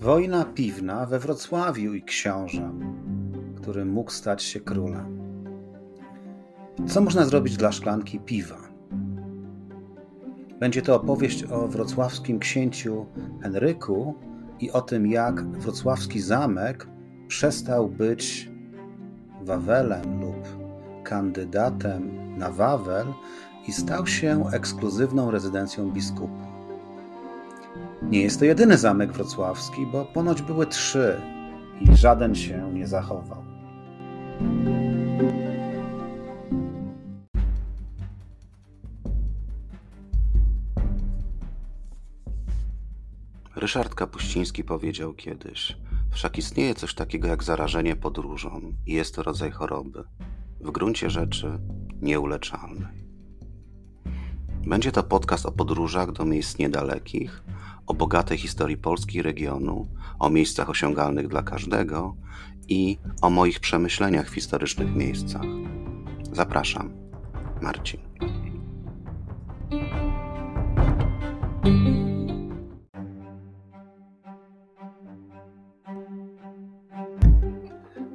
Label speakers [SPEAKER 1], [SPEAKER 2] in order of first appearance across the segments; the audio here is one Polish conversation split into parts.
[SPEAKER 1] Wojna piwna we Wrocławiu i książę, który mógł stać się królem. Co można zrobić dla szklanki piwa? Będzie to opowieść o wrocławskim księciu Henryku i o tym, jak wrocławski zamek przestał być Wawelem lub kandydatem na Wawel i stał się ekskluzywną rezydencją biskupa. Nie jest to jedyny zamek wrocławski, bo ponoć były trzy i żaden się nie zachował.
[SPEAKER 2] Ryszard Kapuściński powiedział kiedyś: Wszak istnieje coś takiego jak zarażenie podróżą i jest to rodzaj choroby, w gruncie rzeczy nieuleczalnej. Będzie to podcast o podróżach do miejsc niedalekich, o bogatej historii Polski regionu, o miejscach osiągalnych dla każdego i o moich przemyśleniach w historycznych miejscach. Zapraszam, Marcin.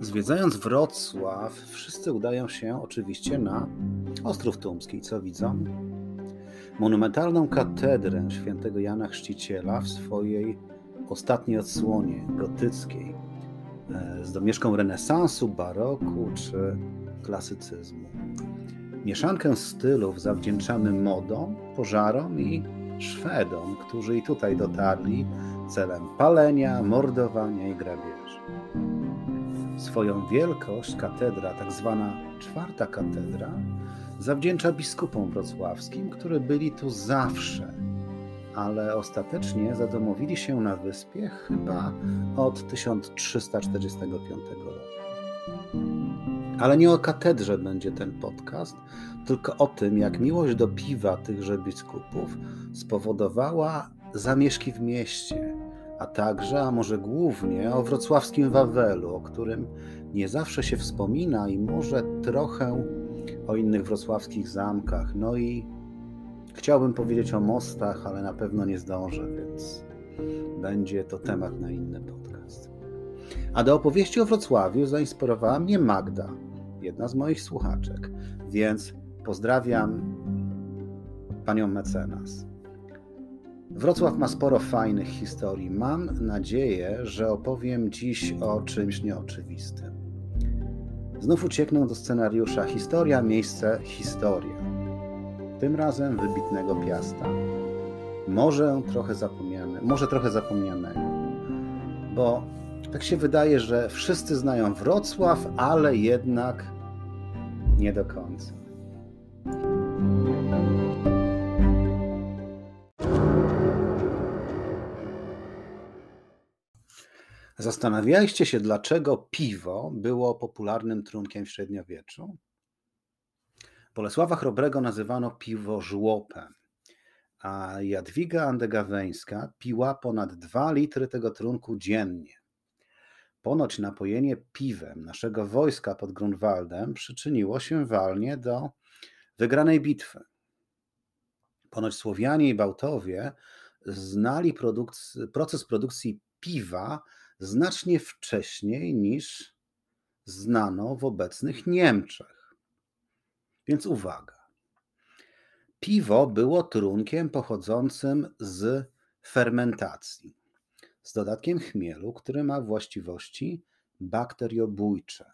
[SPEAKER 1] Zwiedzając Wrocław, wszyscy udają się oczywiście na Ostrów Tumski. Co widzą? Monumentalną katedrę świętego Jana Chrzciciela w swojej ostatniej odsłonie gotyckiej e, z domieszką renesansu, baroku czy klasycyzmu. Mieszankę stylów zawdzięczamy modom, pożarom i Szwedom, którzy i tutaj dotarli celem palenia, mordowania i grabieży. Swoją wielkość katedra, tak zwana czwarta katedra, zawdzięcza biskupom wrocławskim, którzy byli tu zawsze, ale ostatecznie zadomowili się na wyspie chyba od 1345 roku. Ale nie o katedrze będzie ten podcast, tylko o tym, jak miłość do piwa tychże biskupów spowodowała zamieszki w mieście, a także, a może głównie, o wrocławskim Wawelu, o którym nie zawsze się wspomina i może trochę o innych wrocławskich zamkach. No i chciałbym powiedzieć o mostach, ale na pewno nie zdążę, więc będzie to temat na inny podcast. A do opowieści o Wrocławiu zainspirowała mnie Magda, jedna z moich słuchaczek, więc pozdrawiam panią mecenas. Wrocław ma sporo fajnych historii. Mam nadzieję, że opowiem dziś o czymś nieoczywistym. Znów ucieknę do scenariusza Historia, miejsce, historia. Tym razem wybitnego Piasta. Może trochę zapomniane, może trochę zapomnianego. Bo tak się wydaje, że wszyscy znają Wrocław, ale jednak nie do końca. Zastanawialiście się, dlaczego piwo było popularnym trunkiem w średniowieczu? Bolesława Chrobrego nazywano piwo żłopem, a Jadwiga Andegaweńska piła ponad 2 litry tego trunku dziennie. Ponoć napojenie piwem naszego wojska pod Grunwaldem przyczyniło się walnie do wygranej bitwy. Ponoć Słowianie i Bałtowie znali produkc- proces produkcji piwa znacznie wcześniej niż znano w obecnych Niemczech. Więc uwaga. Piwo było trunkiem pochodzącym z fermentacji, z dodatkiem chmielu, który ma właściwości bakteriobójcze,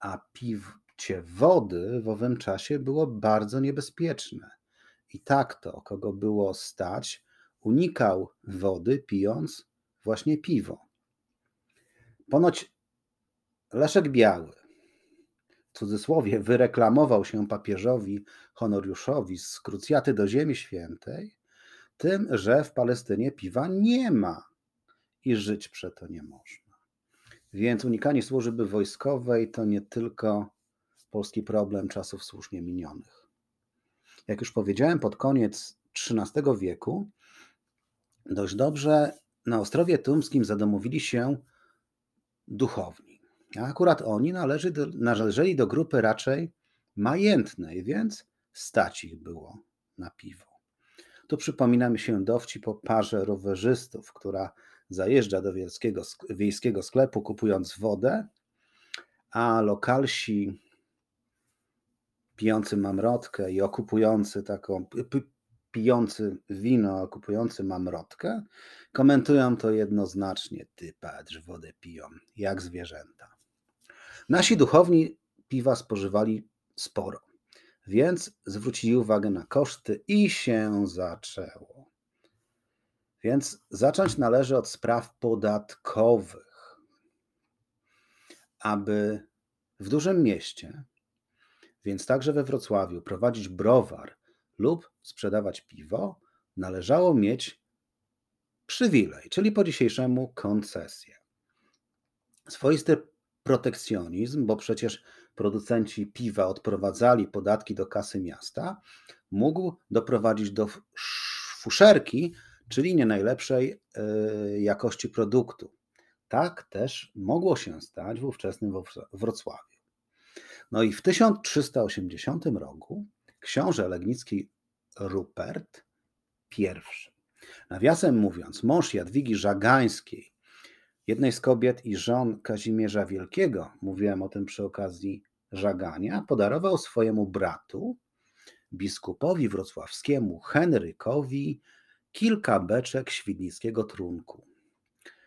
[SPEAKER 1] a piwcie wody w owym czasie było bardzo niebezpieczne. I tak to, kogo było stać, unikał wody, pijąc właśnie piwo. Ponoć Leszek Biały, w cudzysłowie, wyreklamował się papieżowi Honoriuszowi z krucjaty do Ziemi Świętej tym, że w Palestynie piwa nie ma i żyć przeto nie można. Więc unikanie służby wojskowej to nie tylko polski problem czasów słusznie minionych. Jak już powiedziałem, pod koniec XIII wieku dość dobrze na Ostrowie Tumskim zadomowili się duchowni. A akurat oni należy do, należeli do grupy raczej majętnej, więc stać ich było na piwo. Tu przypomina mi się dowcip o parze rowerzystów, która zajeżdża do wiejskiego, wiejskiego sklepu kupując wodę, a lokalsi pijący mamrotkę i okupujący taką, pijący wino, okupujący mamrotkę, komentują to jednoznacznie. Ty patrz, wodę piją, jak zwierzęta. Nasi duchowni piwa spożywali sporo, więc zwrócili uwagę na koszty i się zaczęło. Więc zacząć należy od spraw podatkowych, aby w dużym mieście, więc także we Wrocławiu, prowadzić browar lub sprzedawać piwo, należało mieć przywilej, czyli po dzisiejszemu koncesję. Swoisty protekcjonizm, bo przecież producenci piwa odprowadzali podatki do kasy miasta, mógł doprowadzić do fuszerki, czyli nie najlepszej e, jakości produktu. Tak też mogło się stać w ówczesnym Wrocławiu. No i w 1380 roku książę legnicki Rupert I, nawiasem mówiąc, mąż Jadwigi Żagańskiej, jednej z kobiet i żon Kazimierza Wielkiego, mówiłem o tym przy okazji żagania, podarował swojemu bratu, biskupowi wrocławskiemu Henrykowi, kilka beczek świdnickiego trunku,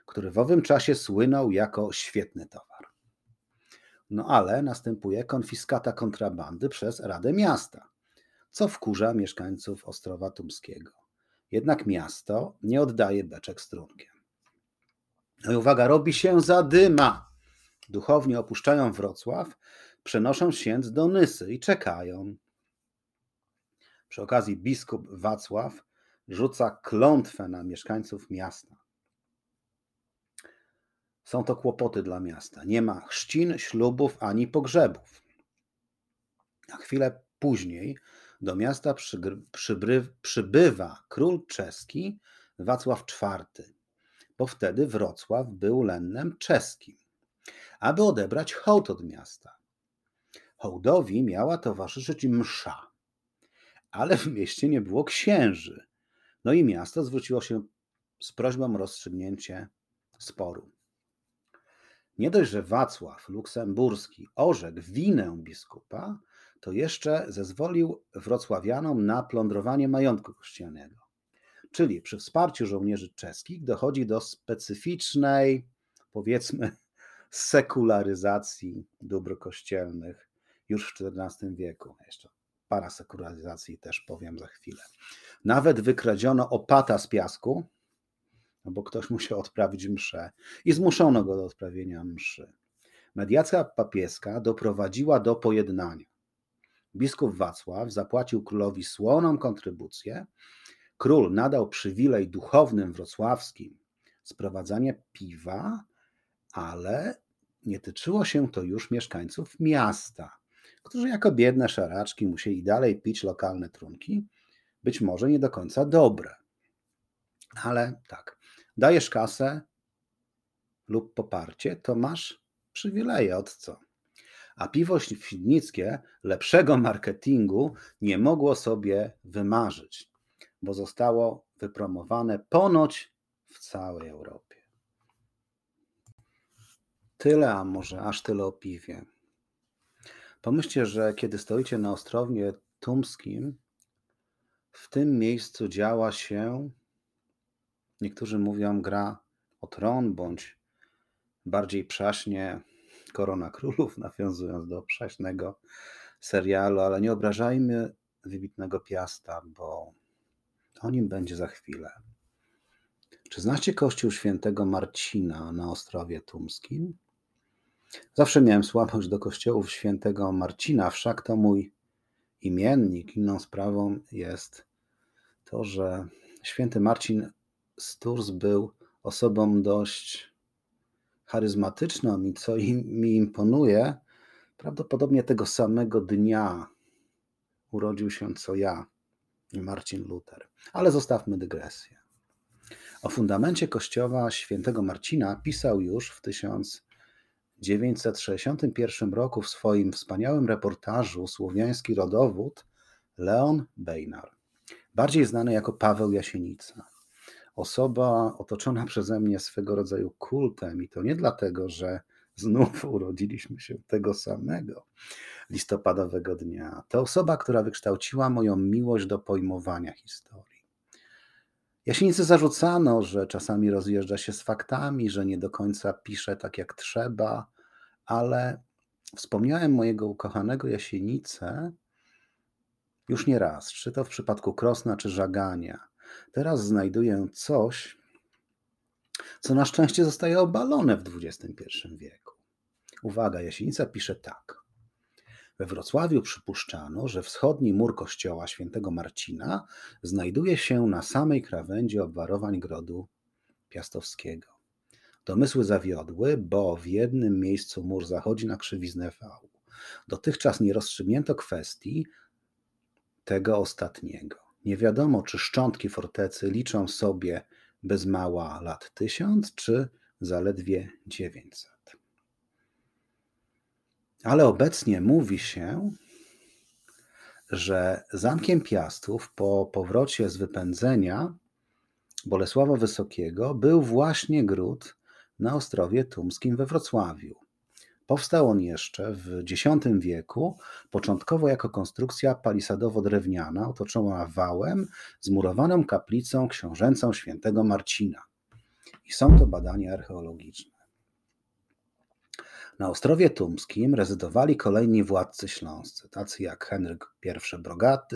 [SPEAKER 1] który w owym czasie słynął jako świetny towar. No ale następuje konfiskata kontrabandy przez Radę Miasta, co wkurza mieszkańców Ostrowa Tumskiego. Jednak miasto nie oddaje beczek z trunkiem. No i uwaga, robi się zadyma. Duchowni opuszczają Wrocław, przenoszą się do Nysy i czekają. Przy okazji biskup Wacław rzuca klątwę na mieszkańców miasta. Są to kłopoty dla miasta. Nie ma chrzcin, ślubów ani pogrzebów. A chwilę później do miasta przybywa król czeski Wacław IV, bo wtedy Wrocław był lennem czeskim, aby odebrać hołd od miasta. Hołdowi miała towarzyszyć msza, ale w mieście nie było księży. No i miasto zwróciło się z prośbą o rozstrzygnięcie sporu. Nie dość, że Wacław Luksemburski orzekł winę biskupa, to jeszcze zezwolił wrocławianom na plądrowanie majątku kościelnego. Czyli przy wsparciu żołnierzy czeskich dochodzi do specyficznej, powiedzmy, sekularyzacji dóbr kościelnych już w XIV wieku. Jeszcze parasekularyzacji też powiem za chwilę. Nawet wykradziono opata z piasku, no bo ktoś musiał odprawić mszę i zmuszono go do odprawienia mszy. Mediacja papieska doprowadziła do pojednania. Biskup Wacław zapłacił królowi słoną kontrybucję. Król nadał przywilej duchownym wrocławskim sprowadzanie piwa, ale nie tyczyło się to już mieszkańców miasta, którzy jako biedne szaraczki musieli dalej pić lokalne trunki, być może nie do końca dobre. Ale tak, dajesz kasę lub poparcie, to masz przywileje od co? A piwo świdnickie lepszego marketingu nie mogło sobie wymarzyć, bo zostało wypromowane ponoć w całej Europie. Tyle, a może aż tyle o piwie. Pomyślcie, że kiedy stoicie na Ostrownie Tumskim, w tym miejscu działa się, niektórzy mówią, gra o tron, bądź bardziej przaśnie Korona Królów, nawiązując do prześnego serialu, ale nie obrażajmy wybitnego Piasta, bo o nim będzie za chwilę. Czy znacie kościół świętego Marcina na Ostrowie Tumskim? Zawsze miałem słabość do kościołów świętego Marcina, wszak to mój imiennik. Inną sprawą jest to, że święty Marcin z był osobą dość charyzmatyczną i co mi imponuje, prawdopodobnie tego samego dnia urodził się co ja, Marcin Luther. Ale zostawmy dygresję. O fundamencie kościoła świętego Marcina pisał już w 1961 roku w swoim wspaniałym reportażu Słowiański rodowód Leon Bejnar, bardziej znany jako Paweł Jasienica. Osoba otoczona przeze mnie swego rodzaju kultem i to nie dlatego, że znów urodziliśmy się tego samego listopadowego dnia. To osoba, która wykształciła moją miłość do pojmowania historii. Jasienicy zarzucano, że czasami rozjeżdża się z faktami, że nie do końca pisze tak jak trzeba, ale wspomniałem mojego ukochanego Jasienicę już nie raz, czy to w przypadku Krosna, czy Żagania. Teraz znajduję coś, co na szczęście zostaje obalone w XXI wieku. Uwaga, Jasienica pisze tak. We Wrocławiu przypuszczano, że wschodni mur kościoła świętego Marcina znajduje się na samej krawędzi obwarowań grodu piastowskiego. Domysły zawiodły, bo w jednym miejscu mur zachodzi na krzywiznę V. Dotychczas nie rozstrzygnięto kwestii tego ostatniego. Nie wiadomo, czy szczątki fortecy liczą sobie bez mała lat tysiąc, czy zaledwie dziewięćset. Ale obecnie mówi się, że zamkiem Piastów po powrocie z wypędzenia Bolesława Wysokiego był właśnie gród na Ostrowie Tumskim we Wrocławiu. Powstał on jeszcze w X wieku, początkowo jako konstrukcja palisadowo-drewniana, otoczona wałem, zmurowaną kaplicą książęcą świętego Marcina. I są to badania archeologiczne. Na Ostrowie Tumskim rezydowali kolejni władcy śląscy, tacy jak Henryk I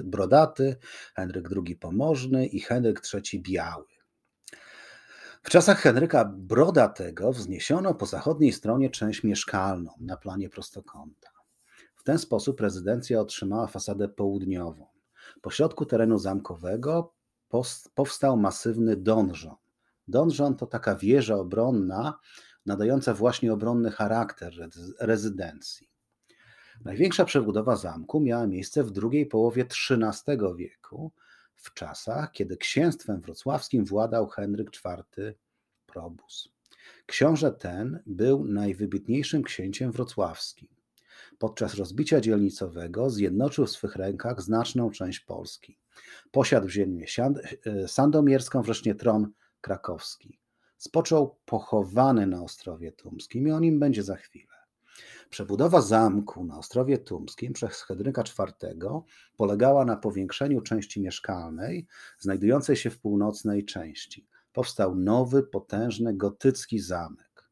[SPEAKER 1] Brodaty, Henryk II Pomożny i Henryk III Biały. W czasach Henryka Brodatego wzniesiono po zachodniej stronie część mieszkalną na planie prostokąta. W ten sposób rezydencja otrzymała fasadę południową. Po środku terenu zamkowego powstał masywny donżon. Donżon to taka wieża obronna, nadająca właśnie obronny charakter rezydencji. Największa przebudowa zamku miała miejsce w drugiej połowie XIII wieku, w czasach, kiedy księstwem wrocławskim władał Henryk IV Probus. Książę ten był najwybitniejszym księciem wrocławskim. Podczas rozbicia dzielnicowego zjednoczył w swych rękach znaczną część Polski. Posiadł ziemię e, sandomierską, wreszcie tron krakowski. Spoczął pochowany na Ostrowie Tumskim i o nim będzie za chwilę. Przebudowa zamku na Ostrowie Tumskim przez Henryka IV polegała na powiększeniu części mieszkalnej znajdującej się w północnej części. Powstał nowy, potężny, gotycki zamek.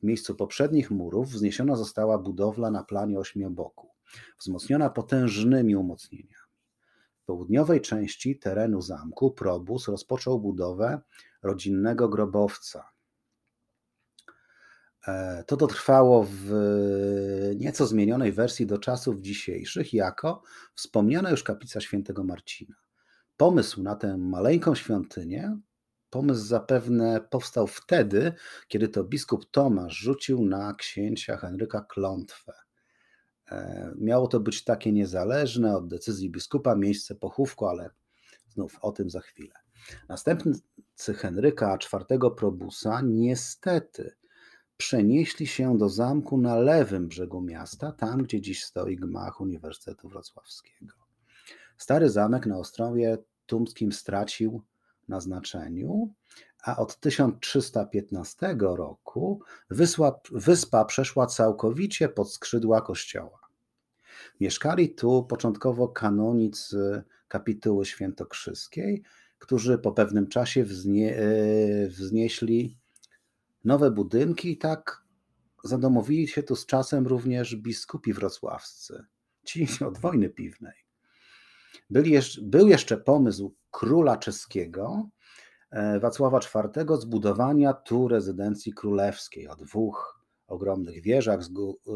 [SPEAKER 1] W miejscu poprzednich murów wzniesiona została budowla na planie ośmioboku, wzmocniona potężnymi umocnieniami. W południowej części terenu zamku Probus rozpoczął budowę rodzinnego grobowca, E, to dotrwało w nieco zmienionej wersji do czasów dzisiejszych jako wspomniana już kaplica świętego Marcina. Pomysł na tę maleńką świątynię, pomysł zapewne powstał wtedy, kiedy to biskup Tomasz rzucił na księcia Henryka klątwę. E, miało to być takie niezależne od decyzji biskupa miejsce pochówku, ale znów o tym za chwilę. Następcy Henryka IV Probusa niestety przenieśli się do zamku na lewym brzegu miasta, tam gdzie dziś stoi gmach Uniwersytetu Wrocławskiego. Stary zamek na Ostrowie Tumskim stracił na znaczeniu, a od 1315 roku wyspa, wyspa przeszła całkowicie pod skrzydła kościoła. Mieszkali tu początkowo kanonicy kapituły świętokrzyskiej, którzy po pewnym czasie wznie, e, wznieśli nowe budynki i tak zadomowili się tu z czasem również biskupi wrocławscy, ci od wojny piwnej. Jeszcze, był jeszcze pomysł króla czeskiego, e, Wacława IV, zbudowania tu rezydencji królewskiej o dwóch ogromnych wieżach z,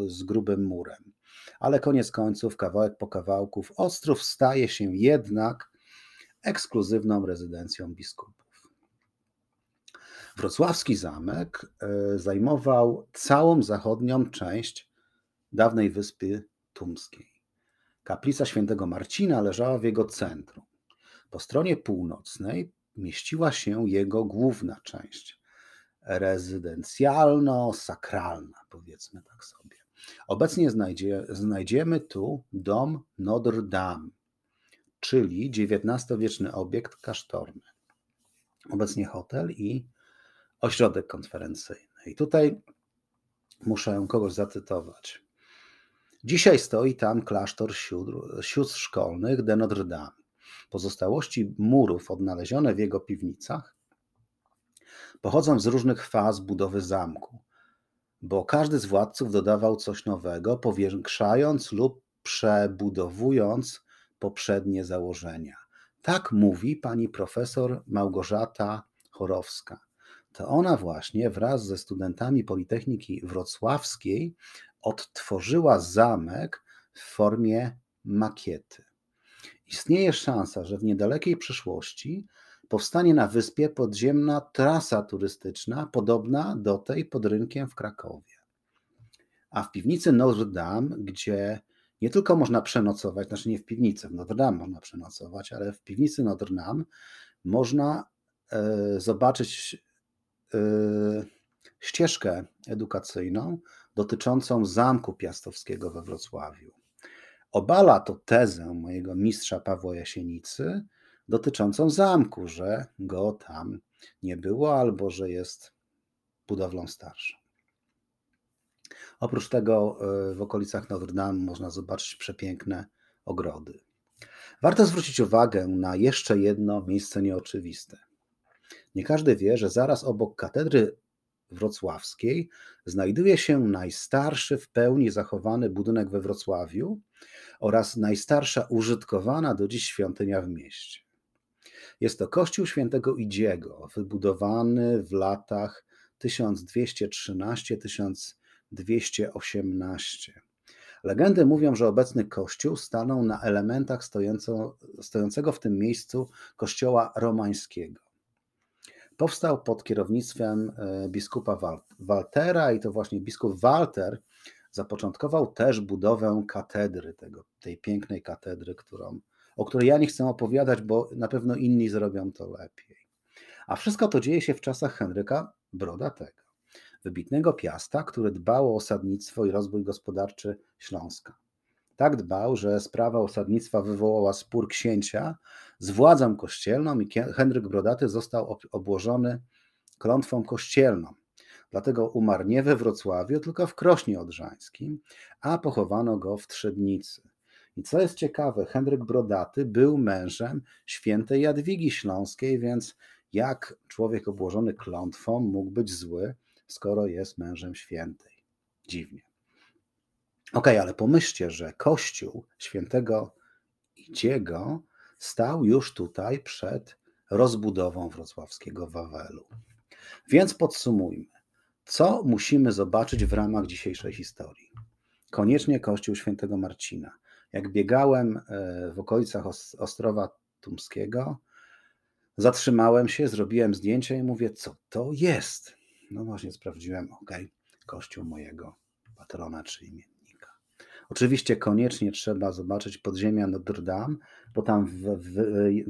[SPEAKER 1] z grubym murem. Ale koniec końców, kawałek po kawałku, Ostrów staje się jednak ekskluzywną rezydencją biskupów. Wrocławski zamek e, zajmował całą zachodnią część dawnej wyspy Tumskiej. Kaplica świętego Marcina leżała w jego centrum. Po stronie północnej mieściła się jego główna część, rezydencjalno-sakralna, powiedzmy tak sobie. Obecnie znajdzie, znajdziemy tu dom Notre Dame, czyli XIX-wieczny obiekt kasztorny. obecnie hotel i ośrodek konferencyjny. I tutaj muszę kogoś zacytować. Dzisiaj stoi tam klasztor siódr, sióstr szkolnych de Notre Dame. Pozostałości murów odnalezione w jego piwnicach pochodzą z różnych faz budowy zamku, bo każdy z władców dodawał coś nowego, powiększając lub przebudowując poprzednie założenia. Tak mówi pani profesor Małgorzata Chorowska. To ona właśnie wraz ze studentami Politechniki Wrocławskiej odtworzyła zamek w formie makiety. Istnieje szansa, że w niedalekiej przyszłości powstanie na wyspie podziemna trasa turystyczna podobna do tej pod rynkiem w Krakowie. A w piwnicy Notre Dame, gdzie nie tylko można przenocować, znaczy nie w piwnicy, w Notre Dame można przenocować, ale w piwnicy Notre Dame można e, zobaczyć ścieżkę edukacyjną dotyczącą Zamku Piastowskiego we Wrocławiu. Obala to tezę mojego mistrza Pawła Jasienicy dotyczącą zamku, że go tam nie było albo że jest budowlą starszą. Oprócz tego e, w okolicach Notre Dame można zobaczyć przepiękne ogrody. Warto zwrócić uwagę na jeszcze jedno miejsce nieoczywiste. Nie każdy wie, że zaraz obok katedry wrocławskiej znajduje się najstarszy w pełni zachowany budynek we Wrocławiu oraz najstarsza użytkowana do dziś świątynia w mieście. Jest to kościół świętego Idziego, wybudowany w latach 1213-1218. Legendy mówią, że obecny kościół stanął na elementach stojącego w tym miejscu kościoła romańskiego. Powstał pod kierownictwem e, biskupa Waltera i to właśnie biskup Walter zapoczątkował też budowę katedry, tego, tej pięknej katedry, którą, o której ja nie chcę opowiadać, bo na pewno inni zrobią to lepiej. A wszystko to dzieje się w czasach Henryka Brodatego, wybitnego piasta, który dbał o osadnictwo i rozwój gospodarczy Śląska. Tak dbał, że sprawa osadnictwa wywołała spór księcia z władzą kościelną i Henryk Brodaty został obłożony klątwą kościelną. Dlatego umarł nie we Wrocławiu, tylko w Krośnie Odrzańskim, a pochowano go w Trzebnicy. I co jest ciekawe, Henryk Brodaty był mężem świętej Jadwigi Śląskiej, więc jak człowiek obłożony klątwą mógł być zły, skoro jest mężem świętej? Dziwnie. Ok, ale pomyślcie, że kościół świętego Idziego stał już tutaj przed rozbudową wrocławskiego Wawelu. Więc podsumujmy. Co musimy zobaczyć w ramach dzisiejszej historii? Koniecznie Kościół Świętego Marcina. Jak biegałem e, w okolicach Ostrowa Tumskiego, zatrzymałem się, zrobiłem zdjęcie i mówię, co to jest? No właśnie sprawdziłem, ok, kościół mojego patrona czy imiennika. Oczywiście koniecznie trzeba zobaczyć podziemia Notre Dame, bo tam w, w,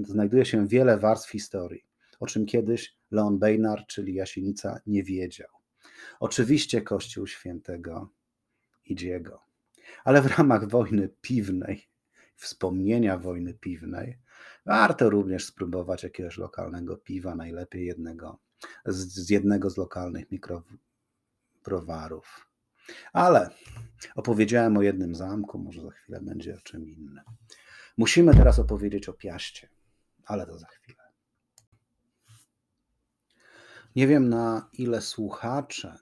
[SPEAKER 1] znajduje się wiele warstw historii, o czym kiedyś Leon Bejnar, czyli Jasienica, nie wiedział. Oczywiście Kościół Świętego Idziego, ale w ramach wojny piwnej, wspomnienia wojny piwnej, warto również spróbować jakiegoś lokalnego piwa, najlepiej jednego z, z jednego z lokalnych mikrobrowarów. Ale opowiedziałem o jednym zamku, może za chwilę będzie o czym innym. Musimy teraz opowiedzieć o Piaście, ale to za chwilę. Nie wiem na ile słuchacze,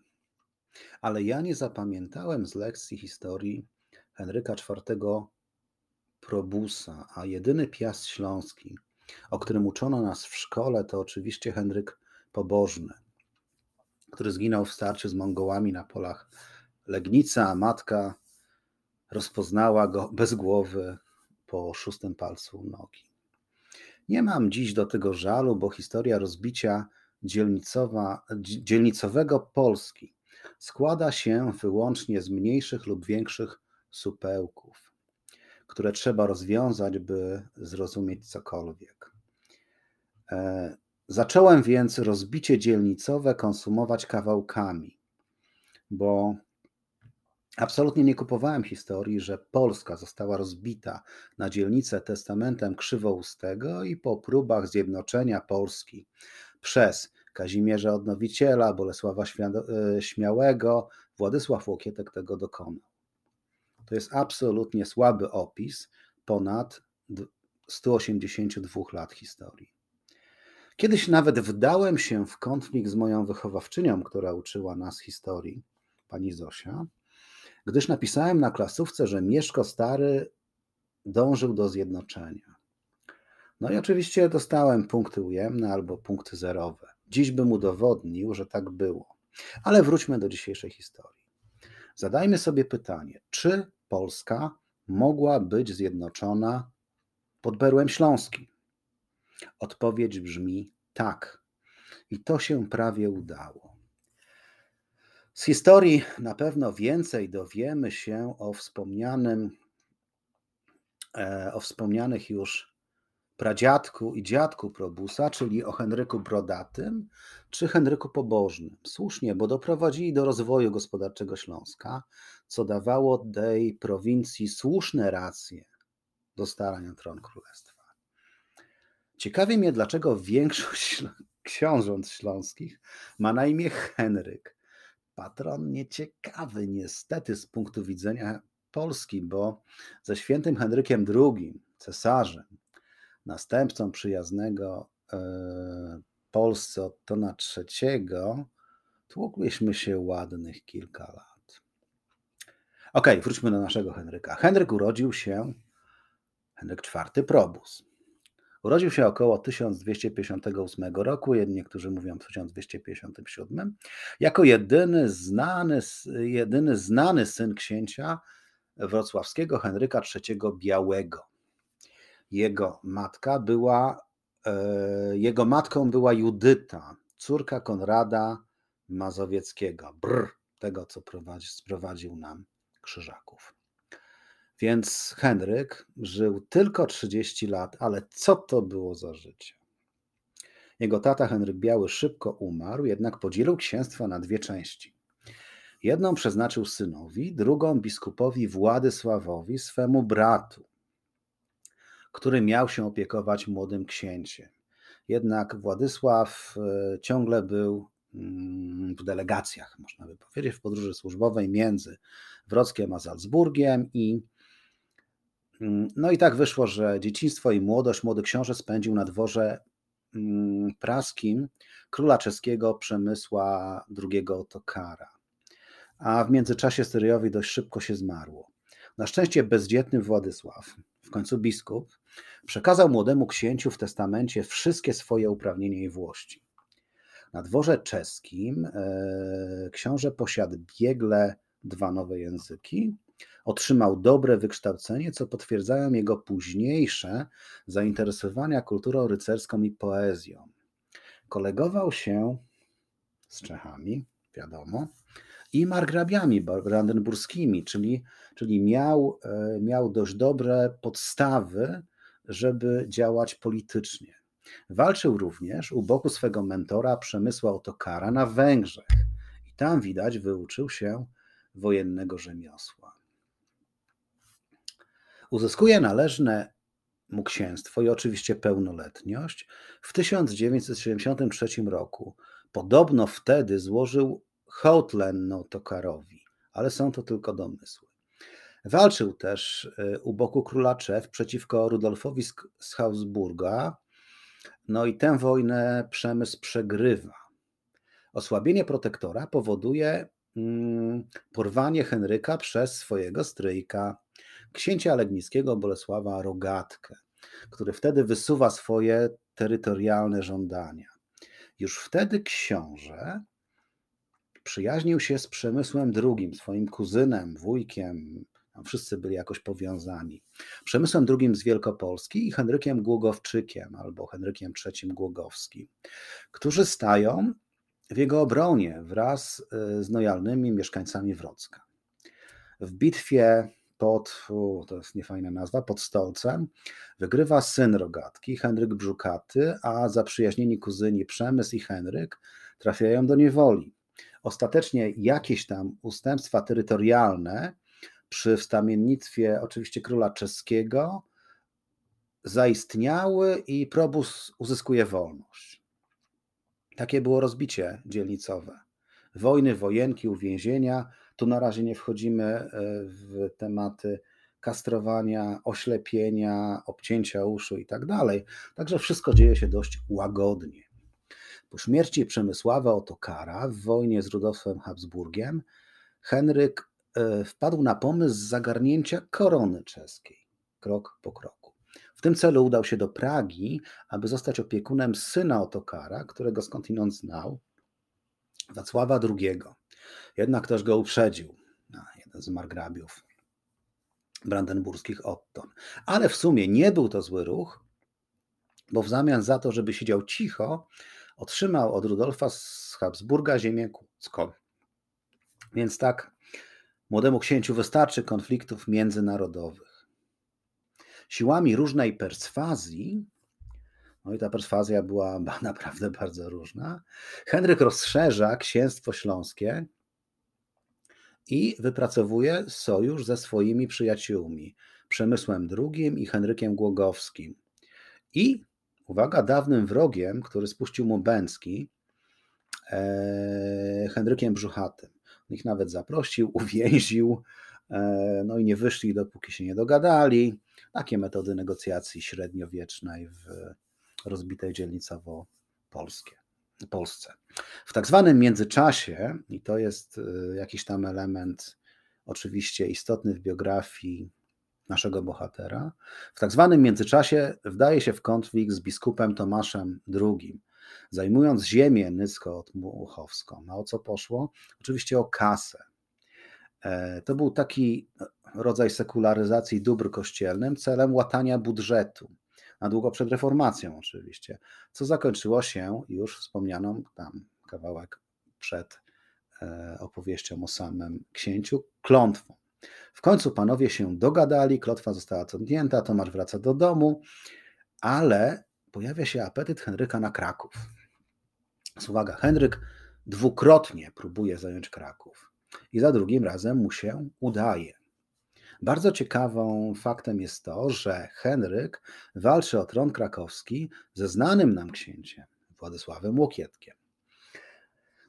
[SPEAKER 1] ale ja nie zapamiętałem z lekcji historii Henryka IV Probusa, a jedyny piast śląski, o którym uczono nas w szkole, to oczywiście Henryk Pobożny, który zginął w starciu z Mongołami na polach Legnica, matka rozpoznała go bez głowy po szóstym palcu nogi. Nie mam dziś do tego żalu, bo historia rozbicia dzielnicowa, dzielnicowego Polski składa się wyłącznie z mniejszych lub większych supełków, które trzeba rozwiązać, by zrozumieć cokolwiek. E, zacząłem więc rozbicie dzielnicowe konsumować kawałkami, bo Absolutnie nie kupowałem historii, że Polska została rozbita na dzielnicę testamentem krzywoustego i po próbach zjednoczenia Polski przez Kazimierza Odnowiciela, Bolesława e, Śmiałego, Władysław Łokietek tego dokonał. To jest absolutnie słaby opis ponad 182 lat historii. Kiedyś nawet wdałem się w konflikt z moją wychowawczynią, która uczyła nas historii, pani Zosia, gdyż napisałem na klasówce, że Mieszko Stary dążył do zjednoczenia. No i oczywiście dostałem punkty ujemne albo punkty zerowe. Dziś bym udowodnił, że tak było. Ale wróćmy do dzisiejszej historii. Zadajmy sobie pytanie, czy Polska mogła być zjednoczona pod berłem śląskim? Odpowiedź brzmi tak. I to się prawie udało. Z historii na pewno więcej dowiemy się o wspomnianym, e, o wspomnianych już pradziadku i dziadku Probusa, czyli o Henryku Brodatym czy Henryku Pobożnym. Słusznie, bo doprowadzili do rozwoju gospodarczego Śląska, co dawało tej prowincji słuszne racje do starań tron królestwa. Ciekawi mnie, dlaczego większość książąt śląskich ma na imię Henryk. Patron nieciekawy niestety z punktu widzenia Polski, bo ze świętym Henrykiem II, cesarzem, następcą przyjaznego e, Polsce Ottona III, tłukliśmy się ładnych kilka lat. Ok, wróćmy do naszego Henryka. Henryk urodził się, Henryk IV Probus. Urodził się około 1258 roku, niektórzy mówią 1257, jako jedyny znany, jedyny znany syn księcia wrocławskiego Henryka III Białego. Jego matka była, e, jego matką była Judyta, córka Konrada Mazowieckiego, brr, tego co prowadzi, sprowadził nam krzyżaków. Więc Henryk żył tylko 30 lat, ale co to było za życie? Jego tata Henryk Biały szybko umarł, jednak podzielił księstwo na dwie części. Jedną przeznaczył synowi, drugą biskupowi Władysławowi, swemu bratu, który miał się opiekować młodym księciem. Jednak Władysław e, ciągle był mm, w delegacjach, można by powiedzieć, w podróży służbowej między Wrockiem a Salzburgiem i no i tak wyszło, że dzieciństwo i młodość młody książę spędził na dworze mm, praskim króla czeskiego Przemysła II Otokara. A w międzyczasie Styryjowi dość szybko się zmarło. Na szczęście bezdzietny Władysław, w końcu biskup, przekazał młodemu księciu w testamencie wszystkie swoje uprawnienia i włości. Na dworze czeskim e, książę posiadł biegle dwa nowe języki, otrzymał dobre wykształcenie, co potwierdzają jego późniejsze zainteresowania kulturą rycerską i poezją. Kolegował się z Czechami, wiadomo, i margrabiami brandenburskimi, czyli, czyli miał, e, miał dość dobre podstawy, żeby działać politycznie. Walczył również u boku swego mentora Przemysła Otokara na Węgrzech i tam widać wyuczył się wojennego rzemiosła. Uzyskuje należne mu księstwo i oczywiście pełnoletność w 1973 roku. Podobno wtedy złożył hołd Tokarowi, ale są to tylko domysły. Walczył też e, u boku króla Czech przeciwko Rudolfowi z Habsburga. No i tę wojnę przemysł przegrywa. Osłabienie protektora powoduje mm, porwanie Henryka przez swojego stryjka, księcia legnickiego Bolesława Rogatkę, który wtedy wysuwa swoje terytorialne żądania. Już wtedy książę przyjaźnił się z Przemysłem II, swoim kuzynem, wujkiem, wszyscy byli jakoś powiązani. Przemysłem II z Wielkopolski i Henrykiem Głogowczykiem albo Henrykiem III Głogowskim, którzy stają w jego obronie wraz y, z lojalnymi mieszkańcami Wrocka. W bitwie pod, to jest niefajna nazwa, pod Stolcem, wygrywa syn Rogatki, Henryk Brzukaty, a zaprzyjaźnieni kuzyni Przemysł i Henryk trafiają do niewoli. Ostatecznie jakieś tam ustępstwa terytorialne przy wstawiennictwie oczywiście króla czeskiego zaistniały i Probus uzyskuje wolność. Takie było rozbicie dzielnicowe. Wojny, wojenki, uwięzienia. Tu na razie nie wchodzimy e, w tematy kastrowania, oślepienia, obcięcia uszu i tak dalej. Także wszystko dzieje się dość łagodnie. Po śmierci Przemysława Otokara w wojnie z Rudolfem Habsburgiem Henryk e, wpadł na pomysł zagarnięcia korony czeskiej, krok po kroku. W tym celu udał się do Pragi, aby zostać opiekunem syna Otokara, którego skądinąd znał, Wacława II. Jednak ktoś go uprzedził, jeden z margrabiów brandenburskich Otton. Ale w sumie nie był to zły ruch, bo w zamian za to, żeby siedział cicho, otrzymał od Rudolfa z Habsburga ziemię kłodzką. Więc tak, młodemu księciu wystarczy konfliktów międzynarodowych. Siłami różnej perswazji, no i ta perswazja była naprawdę bardzo różna, Henryk rozszerza księstwo śląskie i wypracowuje sojusz ze swoimi przyjaciółmi, Przemysłem II i Henrykiem Głogowskim. I, uwaga, dawnym wrogiem, który spuścił mu Bęcki, e, Henrykiem Brzuchatym. Ich nawet zaprosił, uwięził, e, no i nie wyszli, dopóki się nie dogadali. Takie metody negocjacji średniowiecznej w rozbitej dzielnicowo Polskie, Polsce. W tak zwanym międzyczasie, i to jest e, jakiś tam element oczywiście istotny w biografii naszego bohatera, w tak zwanym międzyczasie wdaje się w konflikt z biskupem Tomaszem II, zajmując ziemię nysko-muchowską. A o co poszło? Oczywiście o kasę. E, to był taki rodzaj sekularyzacji dóbr kościelnym celem łatania budżetu, na długo przed reformacją oczywiście, co zakończyło się już wspomnianą tam kawałek przed e, opowieścią o samym księciu, klątwą. W końcu panowie się dogadali, klotwa została cofnięta, Tomasz wraca do domu, ale pojawia się apetyt Henryka na Kraków. Uwaga, Henryk dwukrotnie próbuje zająć Kraków i za drugim razem mu się udaje. Bardzo ciekawą faktem jest to, że Henryk walczy o tron krakowski ze znanym nam księciem Władysławem Łokietkiem.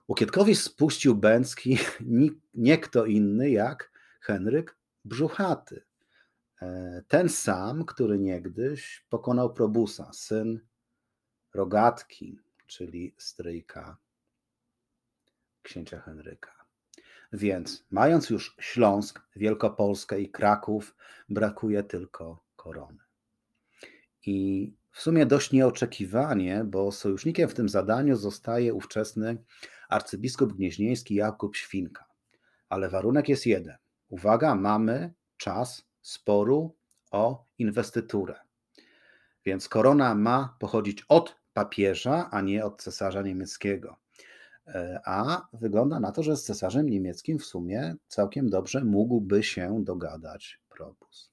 [SPEAKER 1] Łokietkowi spuścił Bęcki nie kto inny jak Henryk Brzuchaty. E, ten sam, który niegdyś pokonał Probusa, syn Rogatki, czyli stryjka księcia Henryka. Więc mając już Śląsk, Wielkopolskę i Kraków, brakuje tylko korony. I w sumie dość nieoczekiwanie, bo sojusznikiem w tym zadaniu zostaje ówczesny arcybiskup gnieźnieński Jakub Świnka. Ale warunek jest jeden. Uwaga, mamy czas sporu o inwestyturę. Więc korona ma pochodzić od papieża, a nie od cesarza niemieckiego. E, a wygląda na to, że z cesarzem niemieckim w sumie całkiem dobrze mógłby się dogadać Probus.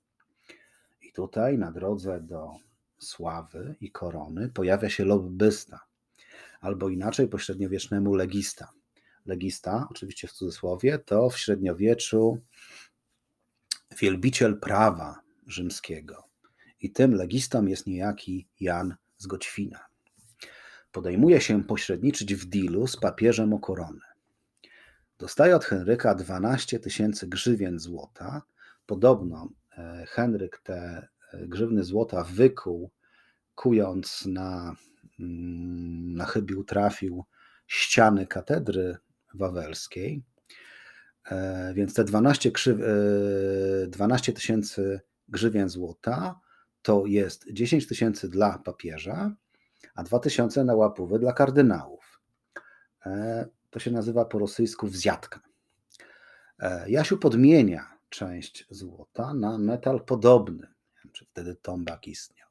[SPEAKER 1] I tutaj na drodze do sławy i korony pojawia się lobbysta, albo inaczej po średniowiecznemu legista. Legista, oczywiście w cudzysłowie, to w średniowieczu wielbiciel prawa rzymskiego. I tym legistą jest niejaki Jan z Goćwina podejmuje się pośredniczyć w dealu z papieżem o koronę. Dostaje od Henryka 12 tysięcy grzywien złota. Podobno e, Henryk te e, grzywny złota wykuł, kując na, mm, na chybił trafił ściany katedry wawelskiej. E, więc te 12 tysięcy grzywien złota to jest 10 tysięcy dla papieża a 2000 na łapówę dla kardynałów. E, to się nazywa po rosyjsku wzjadka. E, Jasiu podmienia część złota na metal podobny. Czy wtedy tombak istniał.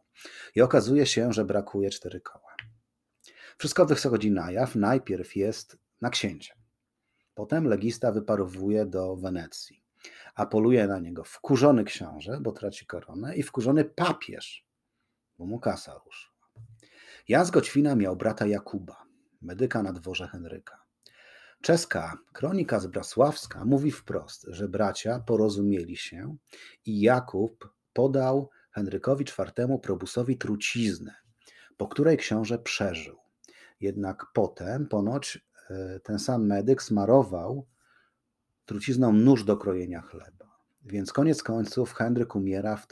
[SPEAKER 1] I okazuje się, że brakuje cztery koła. Wszystko wychodzi na jaw. Najpierw jest na księcia. Potem legista wyparowuje do Wenecji, a poluje na niego wkurzony książę, bo traci koronę, i wkurzony papież, bo mu kasa ruszy. Jan z Goćwina miał brata Jakuba, medyka na dworze Henryka. Czeska kronika z Brasławska mówi wprost, że bracia porozumieli się i Jakub podał Henrykowi IV Probusowi truciznę, po której książę przeżył. Jednak potem ponoć e, ten sam medyk smarował trucizną nóż do krojenia chleba. Więc koniec końców Henryk umiera w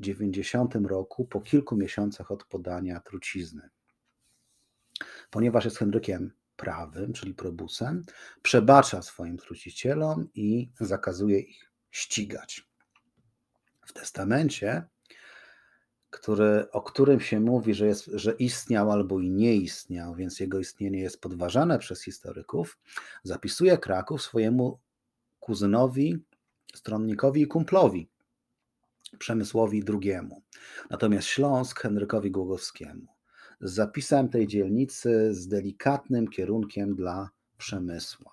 [SPEAKER 1] 1290 roku po kilku miesiącach od podania trucizny. Ponieważ jest Henrykiem prawym, czyli probusem, przebacza swoim trucicielom i zakazuje ich ścigać. W testamencie, który, o którym się mówi, że, jest, że istniał albo i nie istniał, więc jego istnienie jest podważane przez historyków, zapisuje Kraków swojemu kuzynowi, stronnikowi i kumplowi, Przemysłowi II, natomiast Śląsk Henrykowi Głogowskiemu z zapisem tej dzielnicy z delikatnym kierunkiem dla przemysła.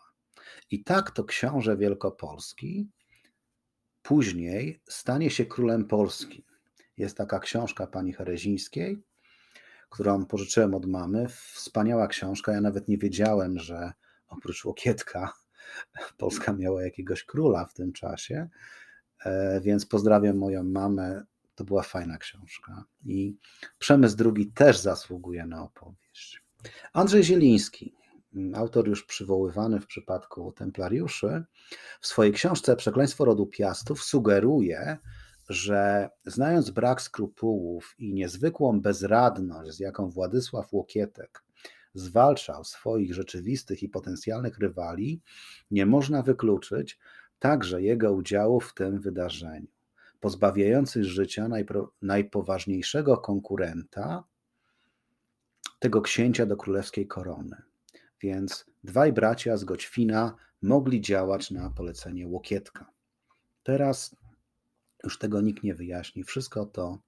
[SPEAKER 1] I tak to książę Wielkopolski później stanie się królem Polski. Jest taka książka pani Herezińskiej, którą pożyczyłem od mamy. Wspaniała książka. Ja nawet nie wiedziałem, że oprócz Łokietka Polska miała jakiegoś króla w tym czasie. E, więc pozdrawiam moją mamę to była fajna książka. I Przemysł drugi też zasługuje na opowieść. Andrzej Zieliński, autor już przywoływany w przypadku templariuszy, w swojej książce Przekleństwo rodu Piastów sugeruje, że znając brak skrupułów i niezwykłą bezradność, z jaką Władysław Łokietek zwalczał swoich rzeczywistych i potencjalnych rywali, nie można wykluczyć także jego udziału w tym wydarzeniu pozbawiający życia najpoważniejszego konkurenta tego księcia do królewskiej korony. Więc dwaj bracia z Goćwina mogli działać na polecenie Łokietka. Teraz już tego nikt nie wyjaśni. Wszystko to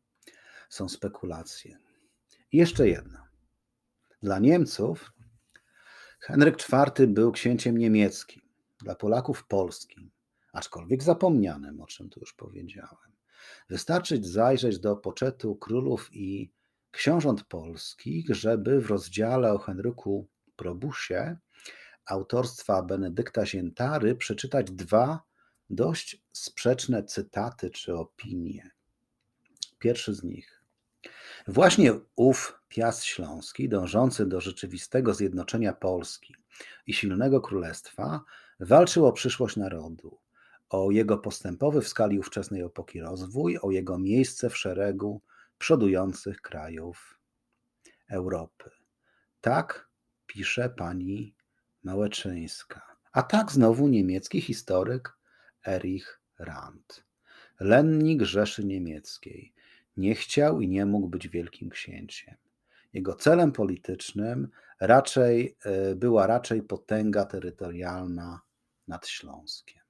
[SPEAKER 1] są spekulacje. I jeszcze jedna. Dla Niemców Henryk IV był księciem niemieckim, dla Polaków polskim aczkolwiek zapomnianym, o czym tu już powiedziałem. Wystarczy zajrzeć do poczetu królów i książąt polskich, żeby w rozdziale o Henryku Probusie autorstwa Benedykta Ziętary przeczytać dwa dość sprzeczne cytaty czy opinie. Pierwszy z nich. Właśnie ów Piast Śląski, dążący do rzeczywistego zjednoczenia Polski i silnego królestwa, walczył o przyszłość narodu, o jego postępowy w skali ówczesnej epoki rozwój, o jego miejsce w szeregu przodujących krajów Europy. Tak pisze pani Małeczyńska. A tak znowu niemiecki historyk Erich Rand. Lennik Rzeszy Niemieckiej. Nie chciał i nie mógł być wielkim księciem. Jego celem politycznym raczej, e, była raczej potęga terytorialna nad Śląskiem.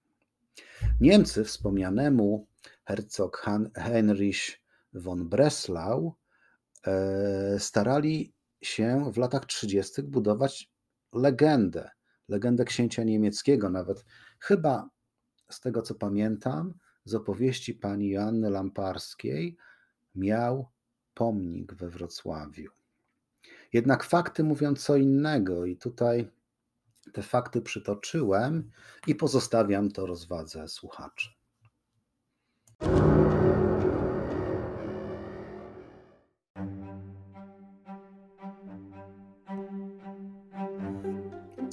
[SPEAKER 1] Niemcy wspomnianemu hercog Heinrich von Breslau e, starali się w latach 30. budować legendę, legendę księcia niemieckiego, nawet chyba z tego co pamiętam, z opowieści pani Joanny Lamparskiej miał pomnik we Wrocławiu. Jednak fakty mówią co innego, i tutaj te fakty przytoczyłem i pozostawiam to rozwadze słuchaczy.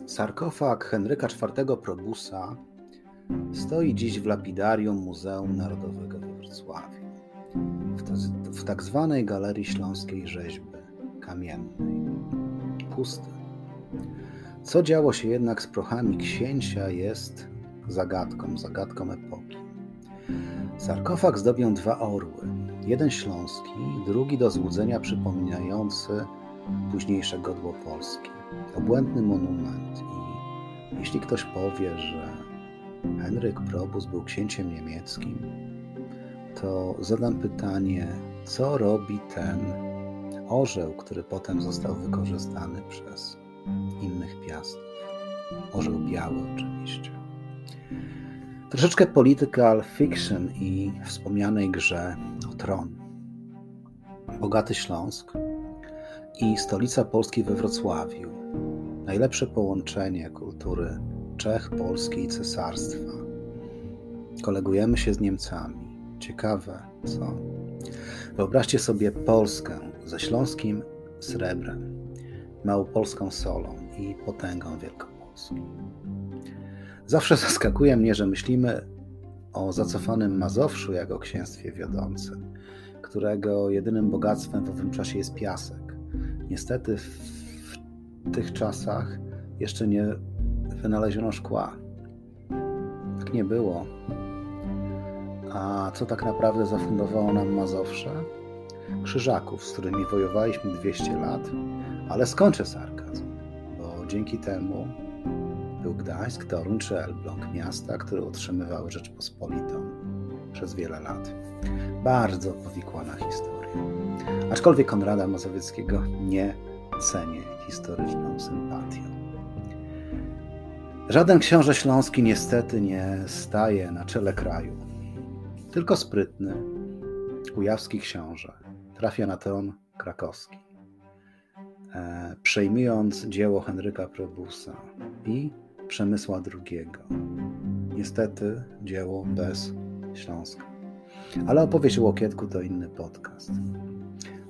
[SPEAKER 1] Sarkofag Henryka IV Probusa stoi dziś w lapidarium Muzeum Narodowego we Wrocławiu, w, w tak zwanej Galerii Śląskiej Rzeźby Kamiennej. Pusty. Co działo się jednak z prochami księcia jest zagadką, zagadką epoki. Sarkofag zdobią dwa orły. Jeden śląski, drugi do złudzenia przypominający późniejsze godło Polski. Obłędny monument i jeśli ktoś powie, że Henryk Probus był księciem niemieckim, to zadam pytanie, co robi ten orzeł, który potem został wykorzystany przez innych piastów. Orzeł biały oczywiście. Troszeczkę political fiction i wspomnianej grze o tron. Bogaty Śląsk i stolica Polski we Wrocławiu. Najlepsze połączenie kultury Czech, Polski i cesarstwa. Kolegujemy się z Niemcami. Ciekawe, co? Wyobraźcie sobie Polskę ze śląskim srebrem, małopolską solą i potęgą wielkopolską. Zawsze zaskakuje mnie, że myślimy o zacofanym Mazowszu jako księstwie wiodącym, którego jedynym bogactwem w owym czasie jest piasek. Niestety w tych czasach jeszcze nie wynaleziono szkła. Tak nie było. A co tak naprawdę zafundowało nam Mazowsze? Krzyżaków, z którymi wojowaliśmy 200 lat, ale skończę sarkazm, bo dzięki temu był Gdańsk, Toruń czy Elbląg, miasta, które utrzymywały Rzeczpospolitą przez wiele lat. Bardzo powikłana historia. Aczkolwiek Konrada Mazowieckiego nie cenię historyczną sympatią. Żaden książę śląski niestety nie staje na czele kraju. Tylko sprytny, kujawski książę trafia na tron krakowski, przejmując dzieło Henryka Probusa i Przemysła II. Niestety dzieło bez Śląska. Ale opowieść o Łokietku to inny podcast.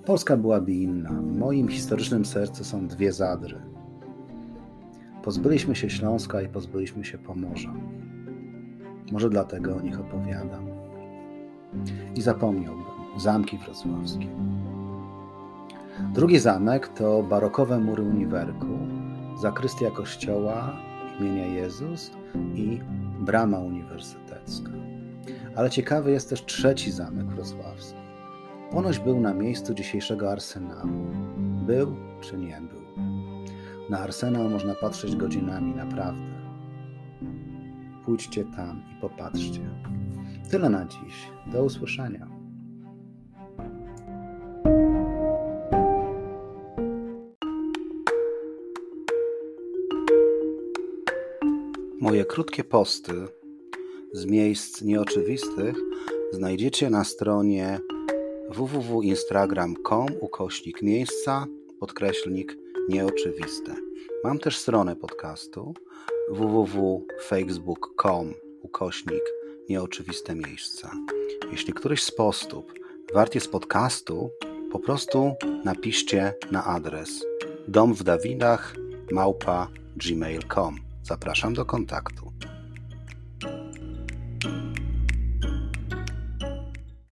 [SPEAKER 1] Polska byłaby inna. W moim historycznym sercu są dwie zadry. Pozbyliśmy się Śląska i pozbyliśmy się Pomorza. Może dlatego o nich opowiadam. I zapomniałbym zamki wrocławskie. Drugi zamek to barokowe mury uniwerku, zakrystia kościoła imienia Jezus i brama uniwersytecka. Ale ciekawy jest też trzeci zamek wrocławski. Ponoć był na miejscu dzisiejszego arsenału. Był czy nie był? Na arsenał można patrzeć godzinami, naprawdę. Pójdźcie tam i popatrzcie. Tyle na dziś. Do usłyszenia. Moje krótkie posty z miejsc nieoczywistych znajdziecie na stronie www.instagram.com ukośnik miejsca podkreślnik nieoczywiste. Mam też stronę podcastu www.facebook.com ukośnik nieoczywiste miejsca. Jeśli któryś z postów wart jest podcastu, po prostu napiszcie na adres dom w Dawidach małpa gmail.com. Zapraszam do kontaktu.